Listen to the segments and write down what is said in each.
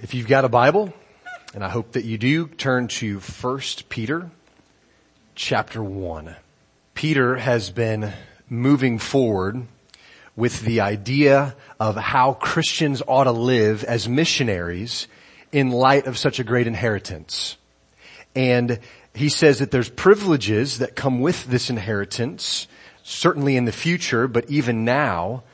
If you've got a Bible, and I hope that you do, turn to 1 Peter chapter 1. Peter has been moving forward with the idea of how Christians ought to live as missionaries in light of such a great inheritance. And he says that there's privileges that come with this inheritance, certainly in the future, but even now.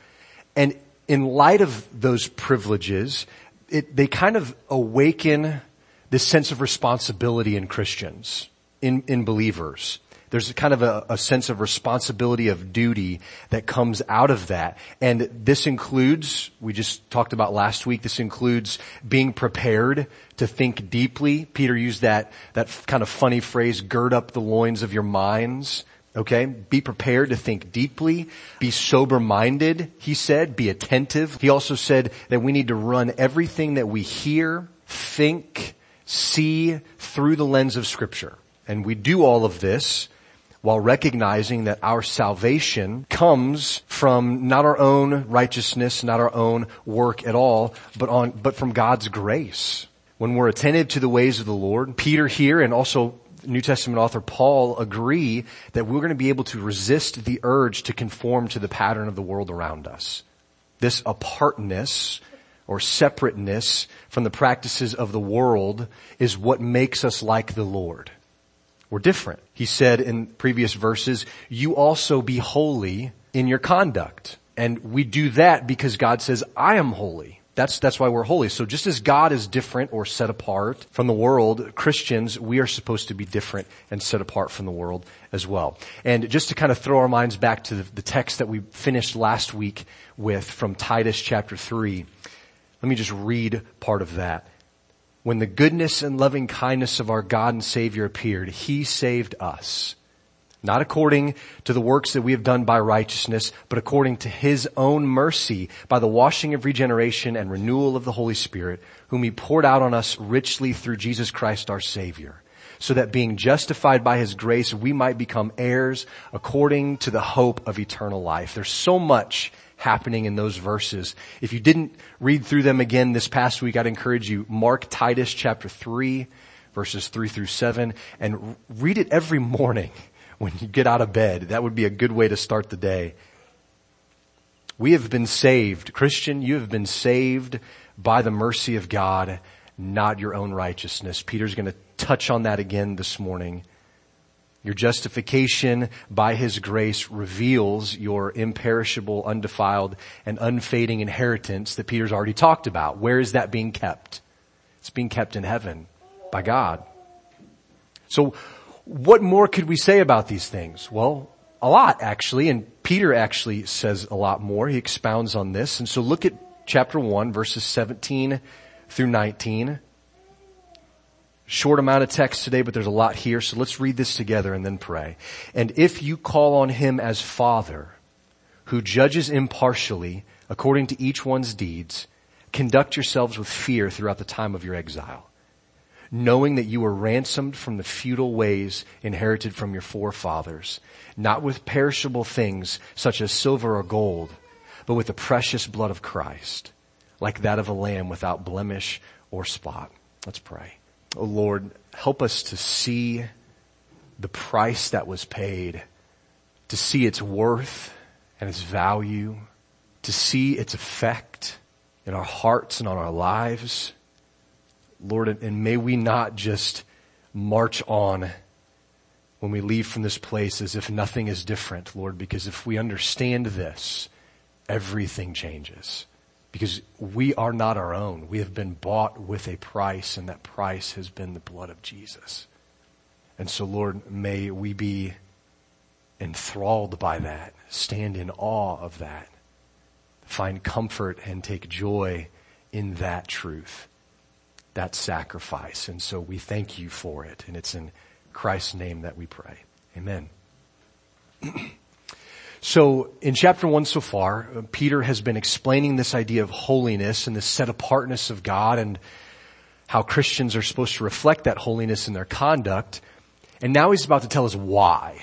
And in light of those privileges, it, they kind of awaken this sense of responsibility in Christians, in, in believers. There's kind of a, a, sense of responsibility of duty that comes out of that. And this includes, we just talked about last week, this includes being prepared to think deeply. Peter used that, that kind of funny phrase, gird up the loins of your minds. Okay? Be prepared to think deeply. Be sober minded, he said. Be attentive. He also said that we need to run everything that we hear, think, see through the lens of scripture. And we do all of this while recognizing that our salvation comes from not our own righteousness, not our own work at all, but on, but from God's grace. When we're attentive to the ways of the Lord, Peter here and also New Testament author Paul agree that we're going to be able to resist the urge to conform to the pattern of the world around us. This apartness or separateness from the practices of the world is what makes us like the Lord. We're different. He said in previous verses, you also be holy in your conduct. And we do that because God says, I am holy. That's, that's why we're holy. So just as God is different or set apart from the world, Christians, we are supposed to be different and set apart from the world as well. And just to kind of throw our minds back to the, the text that we finished last week with from Titus chapter 3, let me just read part of that. When the goodness and loving kindness of our God and Savior appeared, He saved us not according to the works that we have done by righteousness, but according to his own mercy by the washing of regeneration and renewal of the Holy Spirit, whom he poured out on us richly through Jesus Christ our Savior, so that being justified by his grace, we might become heirs according to the hope of eternal life. There's so much happening in those verses. If you didn't read through them again this past week, I'd encourage you, mark Titus chapter 3, verses 3 through 7, and read it every morning when you get out of bed. That would be a good way to start the day. We have been saved. Christian, you have been saved by the mercy of God, not your own righteousness. Peter's going to touch on that again this morning. Your justification by His grace reveals your imperishable, undefiled, and unfading inheritance that Peter's already talked about. Where is that being kept? It's being kept in heaven by God. So what more could we say about these things? Well, a lot actually, and Peter actually says a lot more. He expounds on this. And so look at chapter 1 verses 17 through 19. Short amount of text today, but there's a lot here. So let's read this together and then pray. And if you call on him as father, who judges impartially according to each one's deeds, conduct yourselves with fear throughout the time of your exile knowing that you were ransomed from the futile ways inherited from your forefathers, not with perishable things such as silver or gold, but with the precious blood of Christ, like that of a lamb without blemish or spot. Let's pray. Oh Lord, help us to see the price that was paid, to see its worth and its value, to see its effect in our hearts and on our lives. Lord, and may we not just march on when we leave from this place as if nothing is different, Lord, because if we understand this, everything changes. Because we are not our own. We have been bought with a price, and that price has been the blood of Jesus. And so, Lord, may we be enthralled by that, stand in awe of that, find comfort and take joy in that truth that sacrifice. And so we thank you for it. And it's in Christ's name that we pray. Amen. so in chapter one so far, uh, Peter has been explaining this idea of holiness and the set apartness of God and how Christians are supposed to reflect that holiness in their conduct. And now he's about to tell us why.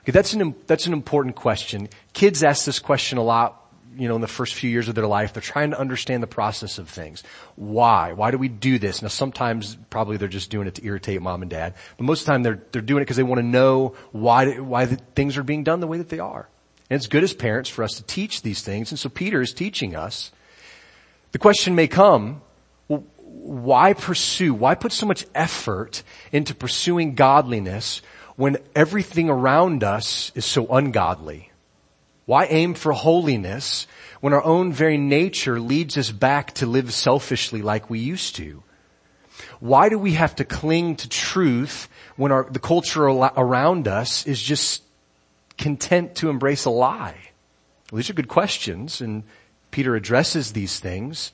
Okay, that's an, that's an important question. Kids ask this question a lot you know, in the first few years of their life, they're trying to understand the process of things. Why? Why do we do this? Now sometimes probably they're just doing it to irritate mom and dad, but most of the time they're, they're doing it because they want to know why, why things are being done the way that they are. And it's good as parents for us to teach these things, and so Peter is teaching us. The question may come, well, why pursue, why put so much effort into pursuing godliness when everything around us is so ungodly? Why aim for holiness when our own very nature leads us back to live selfishly like we used to? Why do we have to cling to truth when our, the culture around us is just content to embrace a lie? Well, these are good questions and Peter addresses these things.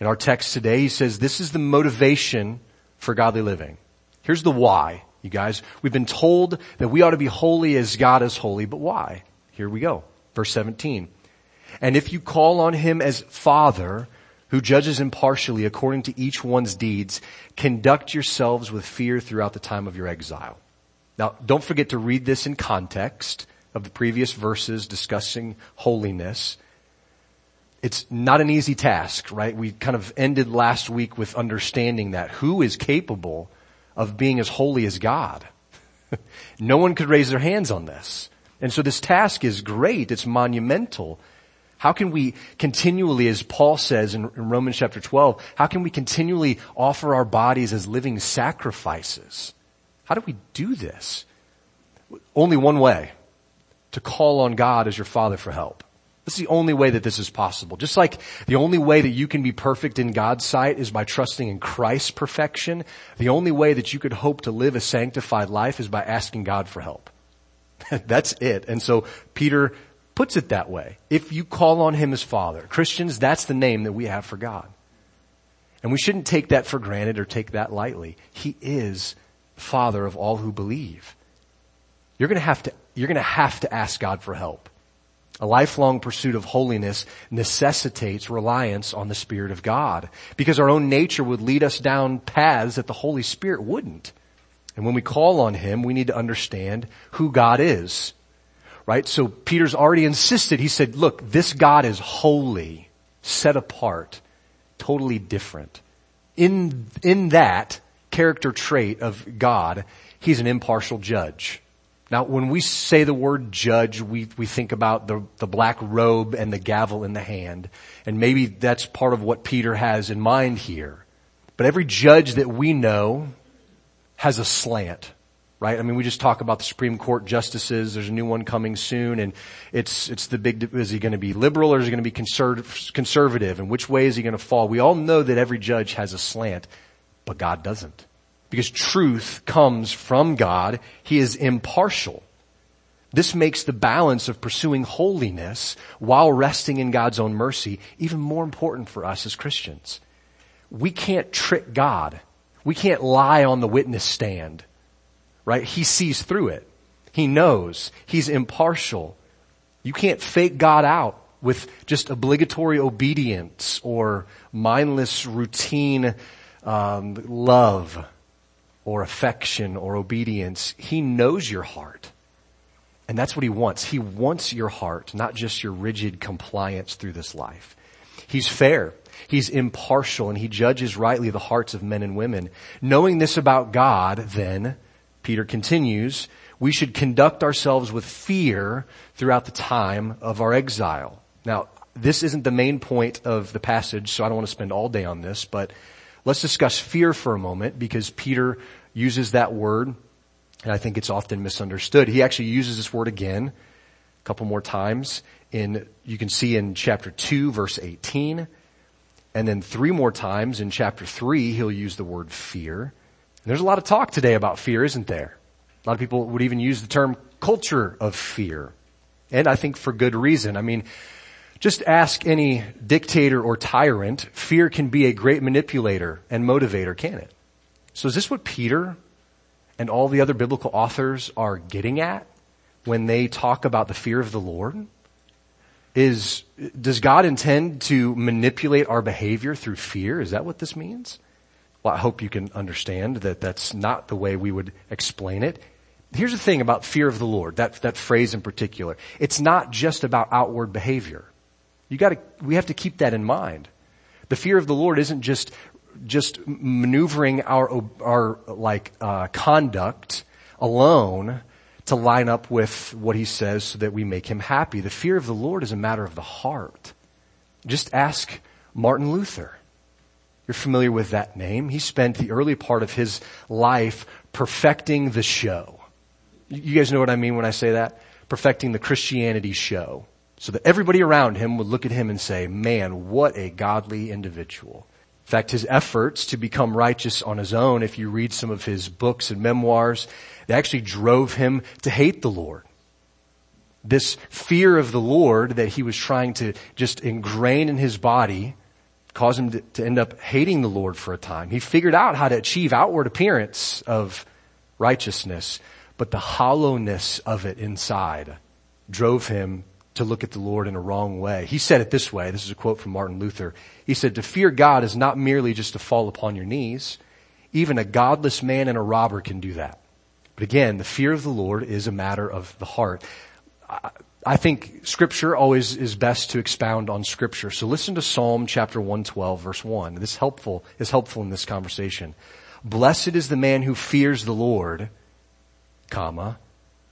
In our text today, he says this is the motivation for godly living. Here's the why, you guys. We've been told that we ought to be holy as God is holy, but why? Here we go. Verse 17. And if you call on him as father, who judges impartially according to each one's deeds, conduct yourselves with fear throughout the time of your exile. Now, don't forget to read this in context of the previous verses discussing holiness. It's not an easy task, right? We kind of ended last week with understanding that who is capable of being as holy as God? no one could raise their hands on this. And so this task is great. It's monumental. How can we continually, as Paul says in, in, Romans chapter 12, how can we continually offer our bodies as living sacrifices? How do we do this? Only one way. To call on God as your Father for help. This is the only way that this is possible. Just like the only way that you can be perfect in God's sight is by trusting in Christ's perfection, the only way that you could hope to live a sanctified life is by asking God for help. that's it. And so Peter puts it that way. If you call on him as father, Christians, that's the name that we have for God. And we shouldn't take that for granted or take that lightly. He is father of all who believe. You're gonna have to, you're gonna have to ask God for help. A lifelong pursuit of holiness necessitates reliance on the Spirit of God because our own nature would lead us down paths that the Holy Spirit wouldn't. And when we call on Him, we need to understand who God is. Right? So Peter's already insisted, he said, look, this God is holy, set apart, totally different. In, in that character trait of God, He's an impartial judge. Now, when we say the word judge, we, we think about the, the black robe and the gavel in the hand. And maybe that's part of what Peter has in mind here. But every judge that we know has a slant, right? I mean, we just talk about the Supreme Court justices. There's a new one coming soon, and it's it's the big. Is he going to be liberal or is he going to be conservative? And which way is he going to fall? We all know that every judge has a slant, but God doesn't, because truth comes from God. He is impartial. This makes the balance of pursuing holiness while resting in God's own mercy even more important for us as Christians. We can't trick God we can't lie on the witness stand, right? He sees through it. He knows. He's impartial. You can't fake God out with just obligatory obedience or mindless routine um, love or affection or obedience. He knows your heart. And that's what he wants. He wants your heart, not just your rigid compliance through this life. He's fair. He's impartial and he judges rightly the hearts of men and women. Knowing this about God, then, Peter continues, we should conduct ourselves with fear throughout the time of our exile. Now, this isn't the main point of the passage, so I don't want to spend all day on this, but let's discuss fear for a moment because Peter uses that word and I think it's often misunderstood. He actually uses this word again a couple more times in, you can see in chapter 2 verse 18 and then three more times in chapter three, he'll use the word fear. And there's a lot of talk today about fear, isn't there? A lot of people would even use the term culture of fear. And I think for good reason. I mean, just ask any dictator or tyrant, fear can be a great manipulator and motivator, can it? So is this what Peter and all the other biblical authors are getting at when they talk about the fear of the Lord? Is, does God intend to manipulate our behavior through fear? Is that what this means? Well, I hope you can understand that that's not the way we would explain it. Here's the thing about fear of the Lord, that, that phrase in particular. It's not just about outward behavior. You gotta, we have to keep that in mind. The fear of the Lord isn't just, just maneuvering our, our, like, uh, conduct alone to line up with what he says so that we make him happy. The fear of the Lord is a matter of the heart. Just ask Martin Luther. You're familiar with that name. He spent the early part of his life perfecting the show. You guys know what I mean when I say that? Perfecting the Christianity show. So that everybody around him would look at him and say, man, what a godly individual. In fact, his efforts to become righteous on his own, if you read some of his books and memoirs, they actually drove him to hate the Lord. This fear of the Lord that he was trying to just ingrain in his body caused him to, to end up hating the Lord for a time. He figured out how to achieve outward appearance of righteousness, but the hollowness of it inside drove him to look at the Lord in a wrong way. He said it this way. This is a quote from Martin Luther. He said, to fear God is not merely just to fall upon your knees. Even a godless man and a robber can do that. But again, the fear of the Lord is a matter of the heart. I think scripture always is best to expound on scripture. So listen to Psalm chapter 112 verse 1. This helpful, is helpful in this conversation. Blessed is the man who fears the Lord, comma,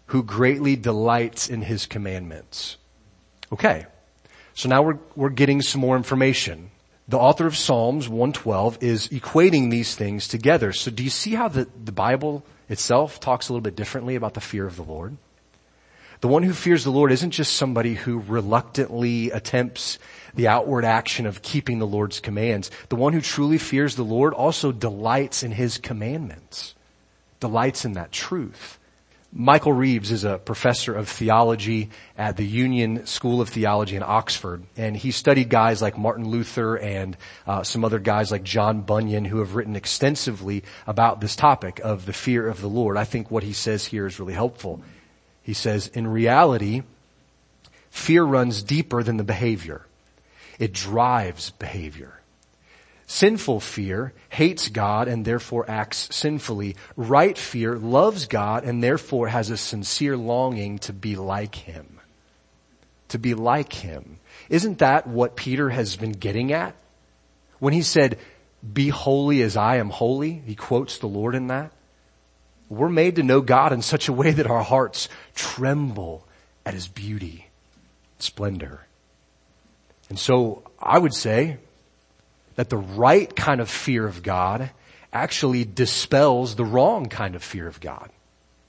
who greatly delights in his commandments. Okay. So now we're, we're getting some more information. The author of Psalms 112 is equating these things together. So do you see how the, the Bible itself talks a little bit differently about the fear of the Lord? The one who fears the Lord isn't just somebody who reluctantly attempts the outward action of keeping the Lord's commands. The one who truly fears the Lord also delights in His commandments, delights in that truth. Michael Reeves is a professor of theology at the Union School of Theology in Oxford, and he studied guys like Martin Luther and uh, some other guys like John Bunyan who have written extensively about this topic of the fear of the Lord. I think what he says here is really helpful. He says, in reality, fear runs deeper than the behavior. It drives behavior. Sinful fear hates God and therefore acts sinfully. Right fear loves God and therefore has a sincere longing to be like Him. To be like Him. Isn't that what Peter has been getting at? When he said, be holy as I am holy, he quotes the Lord in that. We're made to know God in such a way that our hearts tremble at His beauty, splendor. And so I would say, that the right kind of fear of God actually dispels the wrong kind of fear of God.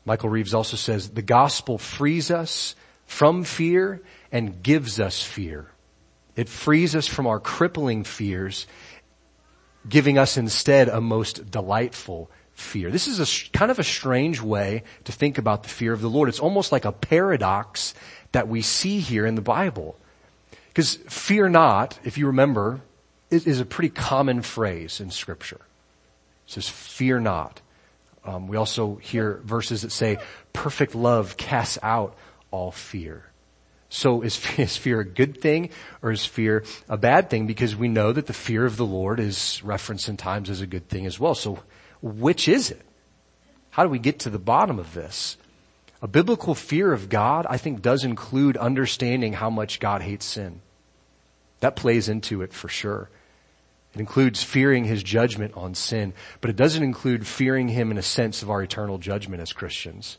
Michael Reeves also says the gospel frees us from fear and gives us fear. It frees us from our crippling fears, giving us instead a most delightful fear. This is a kind of a strange way to think about the fear of the Lord. It's almost like a paradox that we see here in the Bible. Because fear not, if you remember, is a pretty common phrase in scripture. It says, fear not. Um, we also hear verses that say, perfect love casts out all fear. So is, is fear a good thing or is fear a bad thing? Because we know that the fear of the Lord is referenced in times as a good thing as well. So which is it? How do we get to the bottom of this? A biblical fear of God, I think, does include understanding how much God hates sin. That plays into it for sure. It includes fearing his judgment on sin, but it doesn't include fearing him in a sense of our eternal judgment as Christians.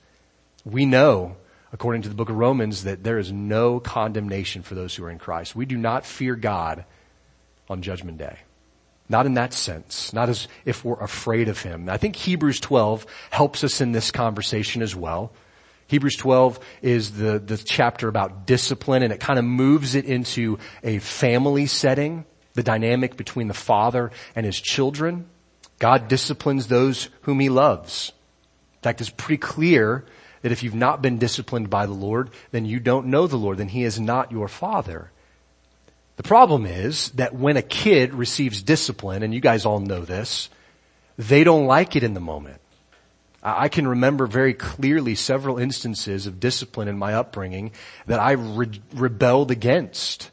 We know, according to the book of Romans, that there is no condemnation for those who are in Christ. We do not fear God on judgment day. Not in that sense. Not as if we're afraid of him. I think Hebrews 12 helps us in this conversation as well. Hebrews 12 is the, the chapter about discipline and it kind of moves it into a family setting the dynamic between the father and his children. God disciplines those whom he loves. In fact, it's pretty clear that if you've not been disciplined by the Lord, then you don't know the Lord, then he is not your father. The problem is that when a kid receives discipline, and you guys all know this, they don't like it in the moment. I can remember very clearly several instances of discipline in my upbringing that I re- rebelled against.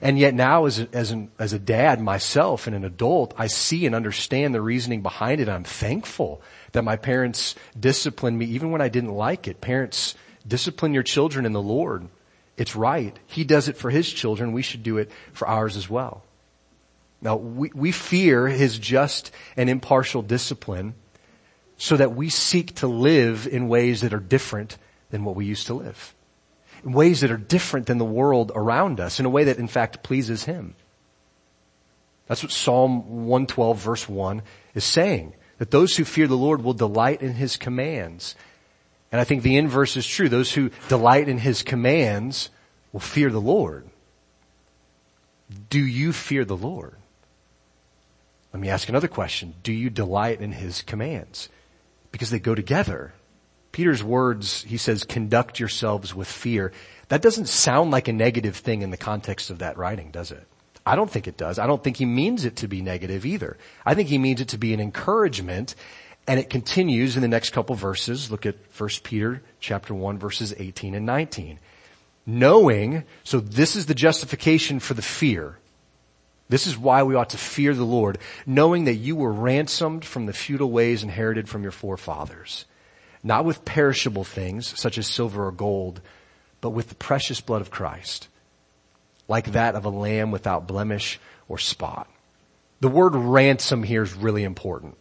And yet now as a, as, an, as a dad myself and an adult, I see and understand the reasoning behind it. I'm thankful that my parents disciplined me even when I didn't like it. Parents, discipline your children in the Lord. It's right. He does it for his children. We should do it for ours as well. Now, we, we fear his just and impartial discipline so that we seek to live in ways that are different than what we used to live. In ways that are different than the world around us, in a way that in fact pleases him. That's what Psalm 112 verse 1 is saying. That those who fear the Lord will delight in his commands. And I think the inverse is true. Those who delight in his commands will fear the Lord. Do you fear the Lord? Let me ask another question. Do you delight in his commands? Because they go together. Peter's words, he says, conduct yourselves with fear. That doesn't sound like a negative thing in the context of that writing, does it? I don't think it does. I don't think he means it to be negative either. I think he means it to be an encouragement and it continues in the next couple verses. Look at 1 Peter chapter 1 verses 18 and 19. Knowing, so this is the justification for the fear. This is why we ought to fear the Lord, knowing that you were ransomed from the futile ways inherited from your forefathers, not with perishable things such as silver or gold, but with the precious blood of Christ, like that of a lamb without blemish or spot. The word ransom here is really important.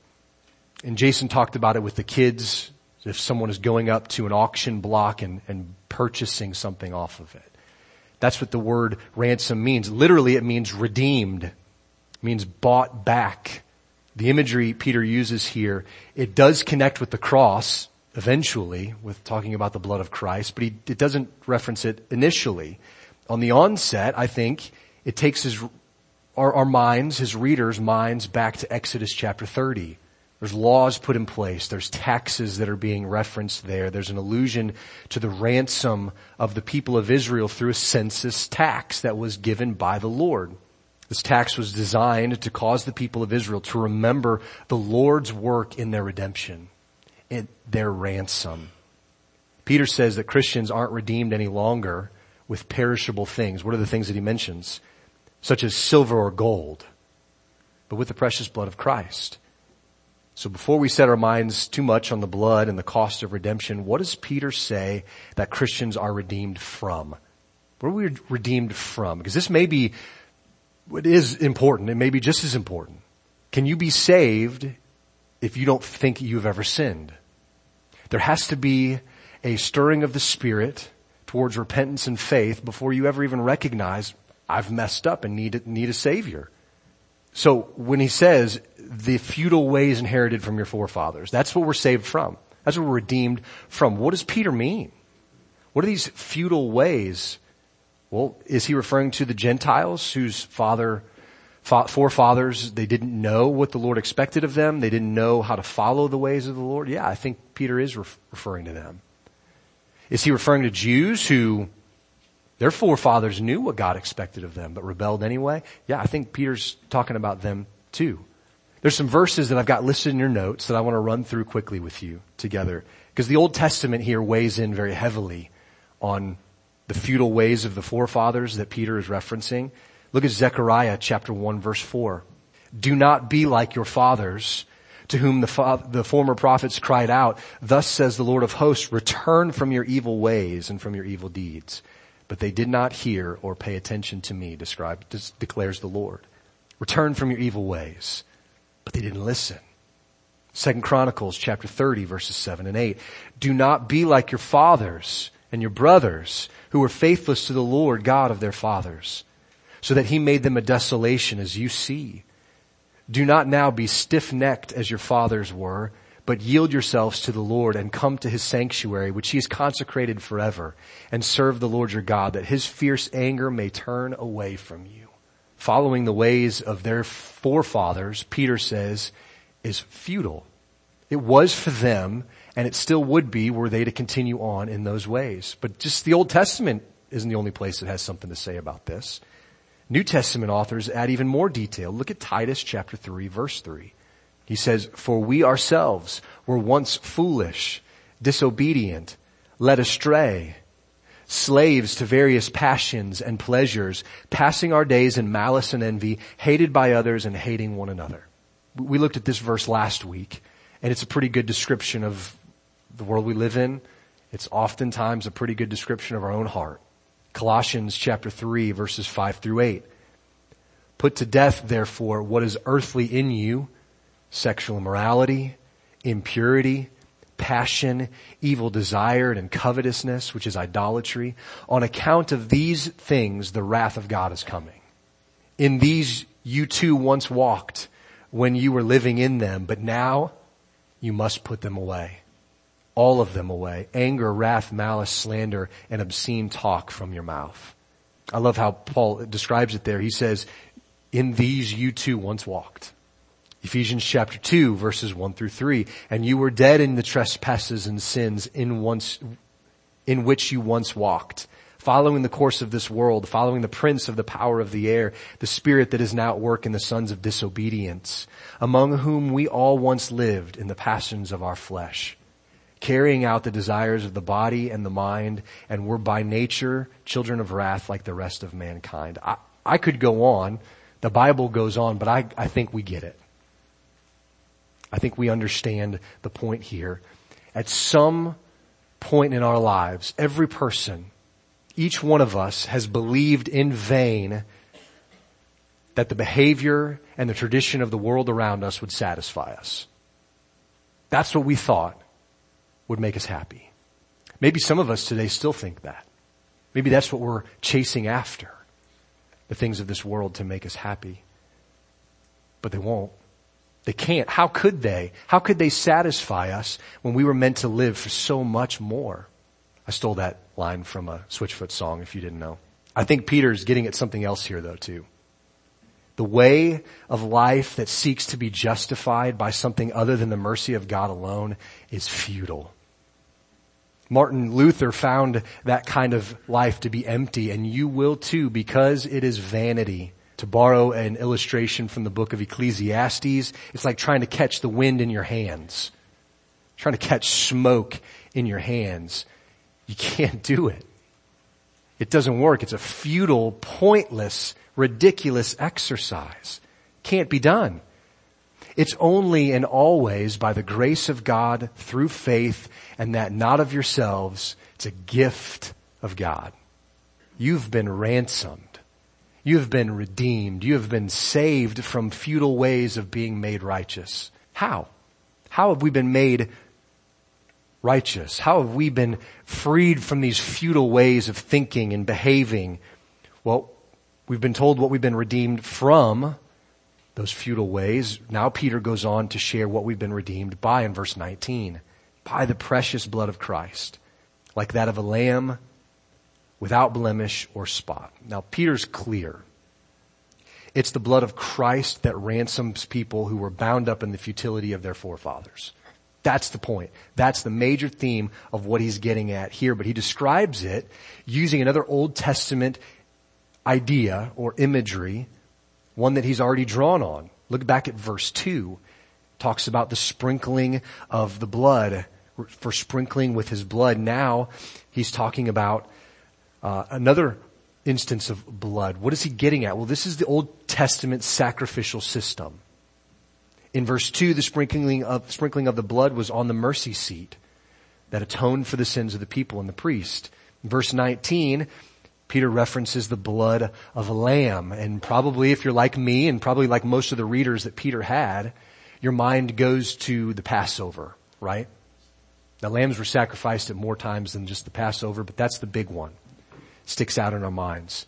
And Jason talked about it with the kids. If someone is going up to an auction block and, and purchasing something off of it. That's what the word ransom means. Literally it means redeemed. It means bought back. The imagery Peter uses here, it does connect with the cross eventually with talking about the blood of Christ, but he, it doesn't reference it initially. On the onset, I think it takes his, our, our minds, his readers' minds back to Exodus chapter 30 there's laws put in place. There's taxes that are being referenced there. There's an allusion to the ransom of the people of Israel through a census tax that was given by the Lord. This tax was designed to cause the people of Israel to remember the Lord's work in their redemption, in their ransom. Peter says that Christians aren't redeemed any longer with perishable things. What are the things that he mentions? Such as silver or gold, but with the precious blood of Christ. So before we set our minds too much on the blood and the cost of redemption, what does Peter say that Christians are redeemed from? What are we redeemed from? Because this may be, it is important. It may be just as important. Can you be saved if you don't think you've ever sinned? There has to be a stirring of the Spirit towards repentance and faith before you ever even recognize I've messed up and need, need a Savior. So when he says the futile ways inherited from your forefathers, that's what we're saved from. That's what we're redeemed from. What does Peter mean? What are these futile ways? Well, is he referring to the Gentiles whose father, forefathers, they didn't know what the Lord expected of them? They didn't know how to follow the ways of the Lord? Yeah, I think Peter is referring to them. Is he referring to Jews who their forefathers knew what God expected of them, but rebelled anyway. Yeah, I think Peter's talking about them too. There's some verses that I've got listed in your notes that I want to run through quickly with you together. Because the Old Testament here weighs in very heavily on the futile ways of the forefathers that Peter is referencing. Look at Zechariah chapter 1 verse 4. Do not be like your fathers to whom the, fa- the former prophets cried out, thus says the Lord of hosts, return from your evil ways and from your evil deeds but they did not hear or pay attention to me, described, declares the Lord. Return from your evil ways, but they didn't listen. Second Chronicles chapter 30 verses 7 and 8. Do not be like your fathers and your brothers who were faithless to the Lord God of their fathers, so that he made them a desolation as you see. Do not now be stiff-necked as your fathers were, but yield yourselves to the Lord and come to his sanctuary, which he has consecrated forever, and serve the Lord your God, that his fierce anger may turn away from you. Following the ways of their forefathers, Peter says, is futile. It was for them, and it still would be were they to continue on in those ways. But just the Old Testament isn't the only place that has something to say about this. New Testament authors add even more detail. Look at Titus chapter 3 verse 3. He says, for we ourselves were once foolish, disobedient, led astray, slaves to various passions and pleasures, passing our days in malice and envy, hated by others and hating one another. We looked at this verse last week and it's a pretty good description of the world we live in. It's oftentimes a pretty good description of our own heart. Colossians chapter 3 verses 5 through 8. Put to death therefore what is earthly in you, sexual immorality, impurity, passion, evil desire, and covetousness, which is idolatry. On account of these things, the wrath of God is coming. In these you too once walked when you were living in them, but now you must put them away all of them away. Anger, wrath, malice, slander, and obscene talk from your mouth. I love how Paul describes it there. He says, in these you too once walked. Ephesians chapter 2 verses 1 through 3. And you were dead in the trespasses and sins in once, in which you once walked, following the course of this world, following the prince of the power of the air, the spirit that is now at work in the sons of disobedience, among whom we all once lived in the passions of our flesh carrying out the desires of the body and the mind, and we're by nature children of wrath like the rest of mankind. I, I could go on. The Bible goes on, but I, I think we get it. I think we understand the point here. At some point in our lives, every person, each one of us has believed in vain that the behavior and the tradition of the world around us would satisfy us. That's what we thought would make us happy. Maybe some of us today still think that. Maybe that's what we're chasing after. The things of this world to make us happy. But they won't. They can't. How could they? How could they satisfy us when we were meant to live for so much more? I stole that line from a Switchfoot song if you didn't know. I think Peter's getting at something else here though too. The way of life that seeks to be justified by something other than the mercy of God alone is futile. Martin Luther found that kind of life to be empty and you will too because it is vanity. To borrow an illustration from the book of Ecclesiastes, it's like trying to catch the wind in your hands. Trying to catch smoke in your hands. You can't do it. It doesn't work. It's a futile, pointless, ridiculous exercise. Can't be done. It's only and always by the grace of God through faith and that not of yourselves. It's a gift of God. You've been ransomed. You have been redeemed. You have been saved from futile ways of being made righteous. How? How have we been made righteous? How have we been freed from these futile ways of thinking and behaving? Well, we've been told what we've been redeemed from those futile ways. Now Peter goes on to share what we've been redeemed by in verse 19. By the precious blood of Christ, like that of a lamb without blemish or spot. Now Peter's clear. It's the blood of Christ that ransoms people who were bound up in the futility of their forefathers. That's the point. That's the major theme of what he's getting at here, but he describes it using another Old Testament idea or imagery one that he's already drawn on. Look back at verse 2. Talks about the sprinkling of the blood, for sprinkling with his blood. Now he's talking about uh, another instance of blood. What is he getting at? Well, this is the Old Testament sacrificial system. In verse 2, the sprinkling of, sprinkling of the blood was on the mercy seat that atoned for the sins of the people and the priest. In verse 19, Peter references the blood of a lamb. And probably if you're like me and probably like most of the readers that Peter had, your mind goes to the Passover, right? Now lambs were sacrificed at more times than just the Passover, but that's the big one. It Sticks out in our minds.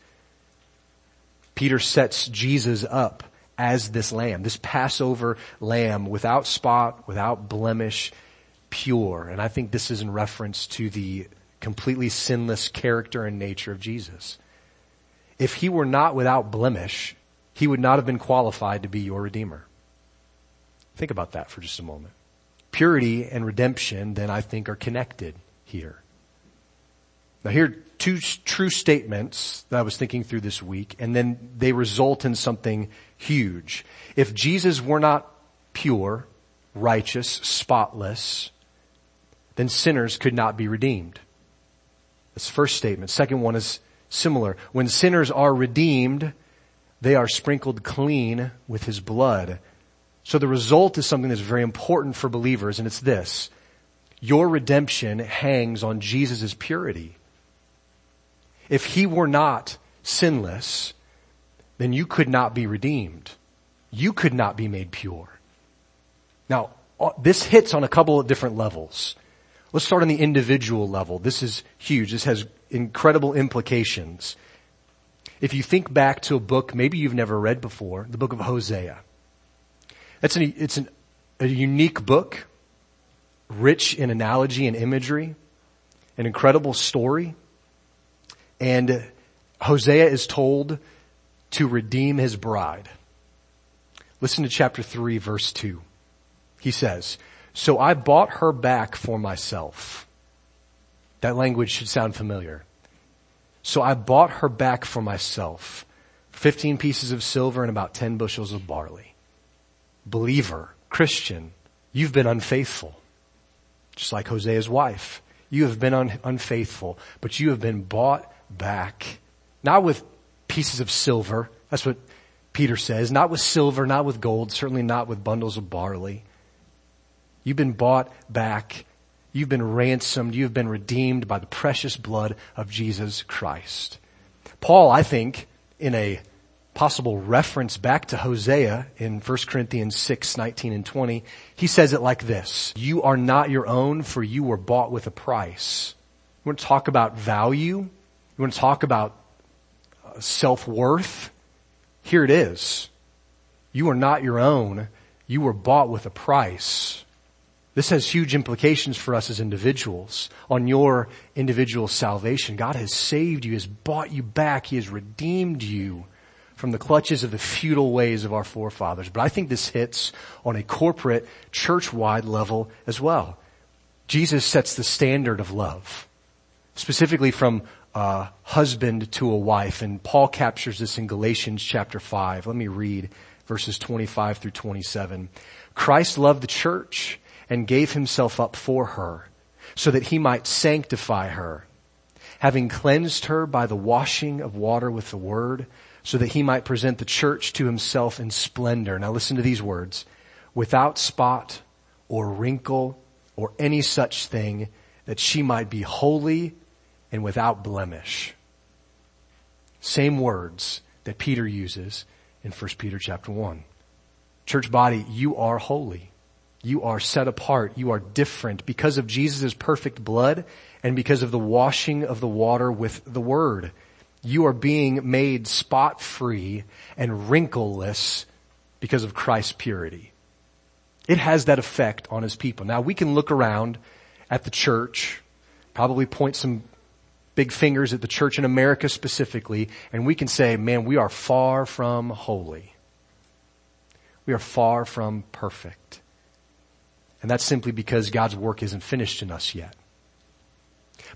Peter sets Jesus up as this lamb, this Passover lamb without spot, without blemish, pure. And I think this is in reference to the completely sinless character and nature of Jesus. If he were not without blemish, he would not have been qualified to be your redeemer. Think about that for just a moment. Purity and redemption then I think are connected here. Now here are two true statements that I was thinking through this week and then they result in something huge. If Jesus were not pure, righteous, spotless, then sinners could not be redeemed. That's first statement. Second one is similar. When sinners are redeemed, they are sprinkled clean with his blood. So the result is something that's very important for believers and it's this. Your redemption hangs on Jesus' purity. If he were not sinless, then you could not be redeemed. You could not be made pure. Now, uh, this hits on a couple of different levels. Let's start on the individual level. This is huge. This has incredible implications. If you think back to a book maybe you've never read before, the book of Hosea. It's an, it's an, a unique book, rich in analogy and imagery, an incredible story. And Hosea is told to redeem his bride. Listen to chapter 3 verse 2. He says, so I bought her back for myself. That language should sound familiar. So I bought her back for myself. 15 pieces of silver and about 10 bushels of barley. Believer, Christian, you've been unfaithful. Just like Hosea's wife. You have been un- unfaithful, but you have been bought back. Not with pieces of silver. That's what Peter says. Not with silver, not with gold, certainly not with bundles of barley. You've been bought back. You've been ransomed. You've been redeemed by the precious blood of Jesus Christ. Paul, I think, in a possible reference back to Hosea in 1 Corinthians 6, 19 and 20, he says it like this. You are not your own for you were bought with a price. You want to talk about value? You want to talk about uh, self-worth? Here it is. You are not your own. You were bought with a price. This has huge implications for us as individuals on your individual salvation. God has saved you, has bought you back, He has redeemed you from the clutches of the futile ways of our forefathers. But I think this hits on a corporate, church-wide level as well. Jesus sets the standard of love, specifically from a husband to a wife, and Paul captures this in Galatians chapter 5. Let me read verses 25 through 27. Christ loved the church and gave himself up for her so that he might sanctify her, having cleansed her by the washing of water with the word, so that he might present the church to himself in splendor. Now listen to these words. Without spot or wrinkle or any such thing that she might be holy and without blemish. Same words that Peter uses in 1 Peter chapter 1. Church body, you are holy. You are set apart. You are different because of Jesus' perfect blood and because of the washing of the water with the word. You are being made spot free and wrinkleless because of Christ's purity. It has that effect on his people. Now we can look around at the church, probably point some big fingers at the church in America specifically, and we can say, man, we are far from holy. We are far from perfect. And that's simply because God's work isn't finished in us yet.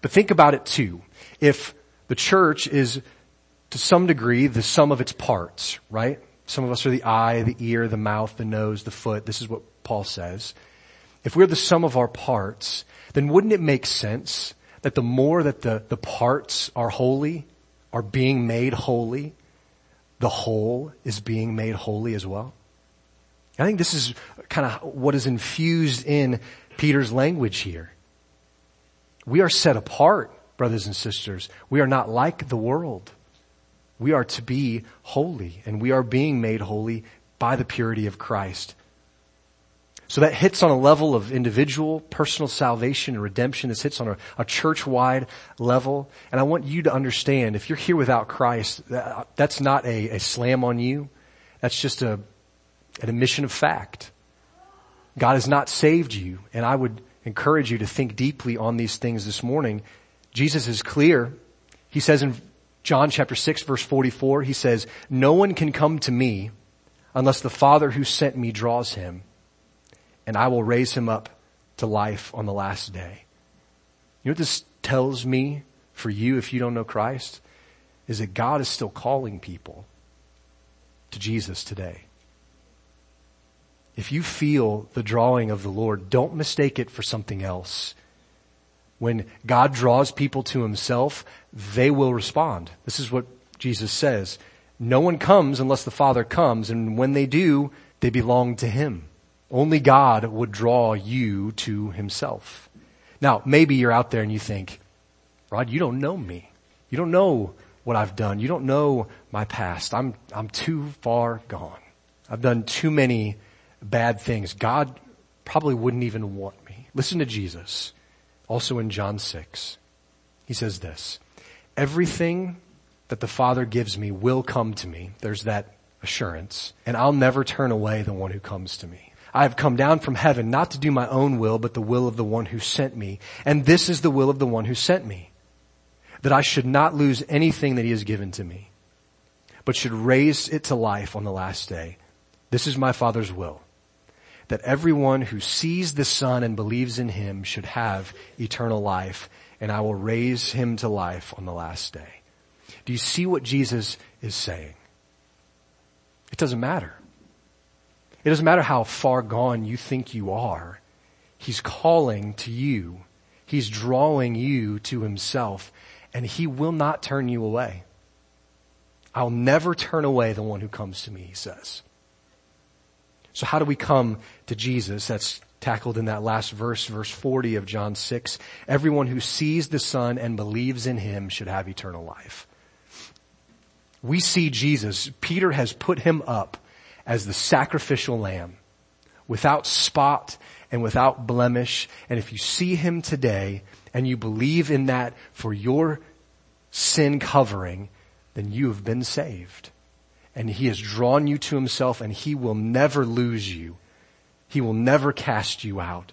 But think about it too. If the church is to some degree the sum of its parts, right? Some of us are the eye, the ear, the mouth, the nose, the foot. This is what Paul says. If we're the sum of our parts, then wouldn't it make sense that the more that the, the parts are holy, are being made holy, the whole is being made holy as well? I think this is kind of what is infused in Peter's language here. We are set apart, brothers and sisters. We are not like the world. We are to be holy and we are being made holy by the purity of Christ. So that hits on a level of individual, personal salvation and redemption. This hits on a, a church-wide level. And I want you to understand, if you're here without Christ, that, that's not a, a slam on you. That's just a, an admission of fact. God has not saved you, and I would encourage you to think deeply on these things this morning. Jesus is clear. He says in John chapter 6 verse 44, he says, no one can come to me unless the Father who sent me draws him, and I will raise him up to life on the last day. You know what this tells me for you if you don't know Christ? Is that God is still calling people to Jesus today. If you feel the drawing of the Lord, don't mistake it for something else. When God draws people to himself, they will respond. This is what Jesus says. No one comes unless the Father comes, and when they do, they belong to Him. Only God would draw you to Himself. Now, maybe you're out there and you think, Rod, you don't know me. You don't know what I've done. You don't know my past. I'm, I'm too far gone. I've done too many bad things. God probably wouldn't even want me. Listen to Jesus. Also in John 6. He says this, everything that the Father gives me will come to me. There's that assurance. And I'll never turn away the one who comes to me. I have come down from heaven not to do my own will, but the will of the one who sent me. And this is the will of the one who sent me. That I should not lose anything that he has given to me, but should raise it to life on the last day. This is my Father's will. That everyone who sees the Son and believes in him should have eternal life, and I will raise him to life on the last day. Do you see what Jesus is saying? It doesn't matter. It doesn't matter how far gone you think you are. He's calling to you. He's drawing you to himself and he will not turn you away. I'll never turn away the one who comes to me, he says. So how do we come to Jesus? That's tackled in that last verse, verse 40 of John 6. Everyone who sees the Son and believes in him should have eternal life. We see Jesus. Peter has put him up as the sacrificial lamb without spot and without blemish. And if you see him today and you believe in that for your sin covering, then you have been saved. And he has drawn you to himself and he will never lose you. He will never cast you out.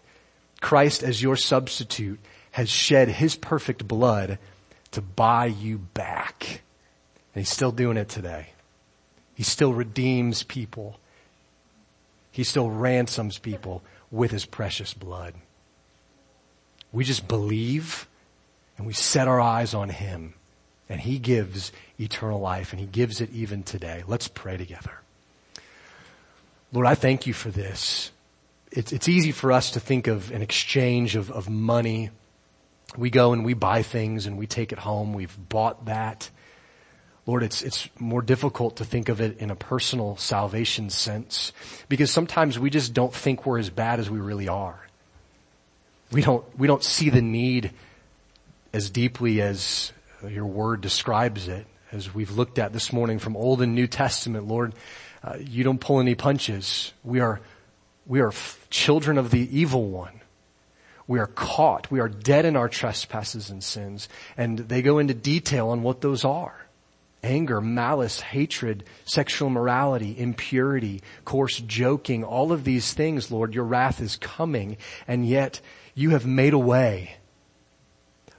Christ as your substitute has shed his perfect blood to buy you back. And he's still doing it today. He still redeems people. He still ransoms people with his precious blood. We just believe and we set our eyes on him and he gives eternal life and he gives it even today. Let's pray together. Lord, I thank you for this. It's, it's easy for us to think of an exchange of, of money. We go and we buy things and we take it home. We've bought that. Lord, it's, it's more difficult to think of it in a personal salvation sense because sometimes we just don't think we're as bad as we really are. We don't, we don't see the need as deeply as your word describes it as we've looked at this morning from Old and New Testament. Lord, uh, you don't pull any punches. We are, we are f- children of the evil one. We are caught. We are dead in our trespasses and sins. And they go into detail on what those are anger, malice, hatred, sexual morality, impurity, coarse joking, all of these things, Lord, your wrath is coming and yet you have made a way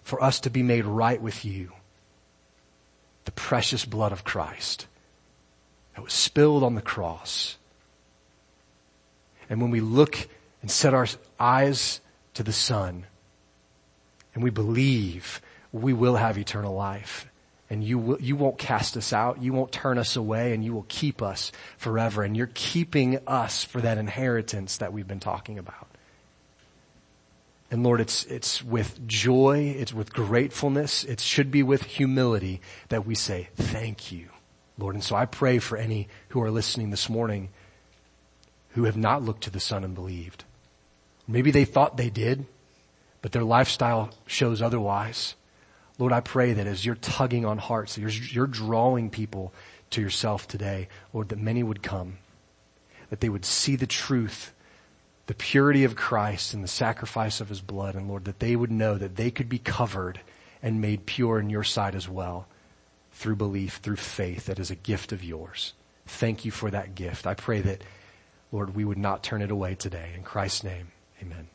for us to be made right with you. The precious blood of Christ that was spilled on the cross. And when we look and set our eyes to the Son and we believe we will have eternal life and you will, you won't cast us out. You won't turn us away and you will keep us forever. And you're keeping us for that inheritance that we've been talking about. And Lord, it's, it's with joy, it's with gratefulness, it should be with humility that we say, thank you, Lord. And so I pray for any who are listening this morning who have not looked to the Son and believed. Maybe they thought they did, but their lifestyle shows otherwise. Lord, I pray that as you're tugging on hearts, you're, you're drawing people to yourself today, Lord, that many would come, that they would see the truth, the purity of Christ and the sacrifice of his blood, and Lord, that they would know that they could be covered and made pure in your sight as well through belief, through faith that is a gift of yours. Thank you for that gift. I pray that, Lord, we would not turn it away today. In Christ's name, amen.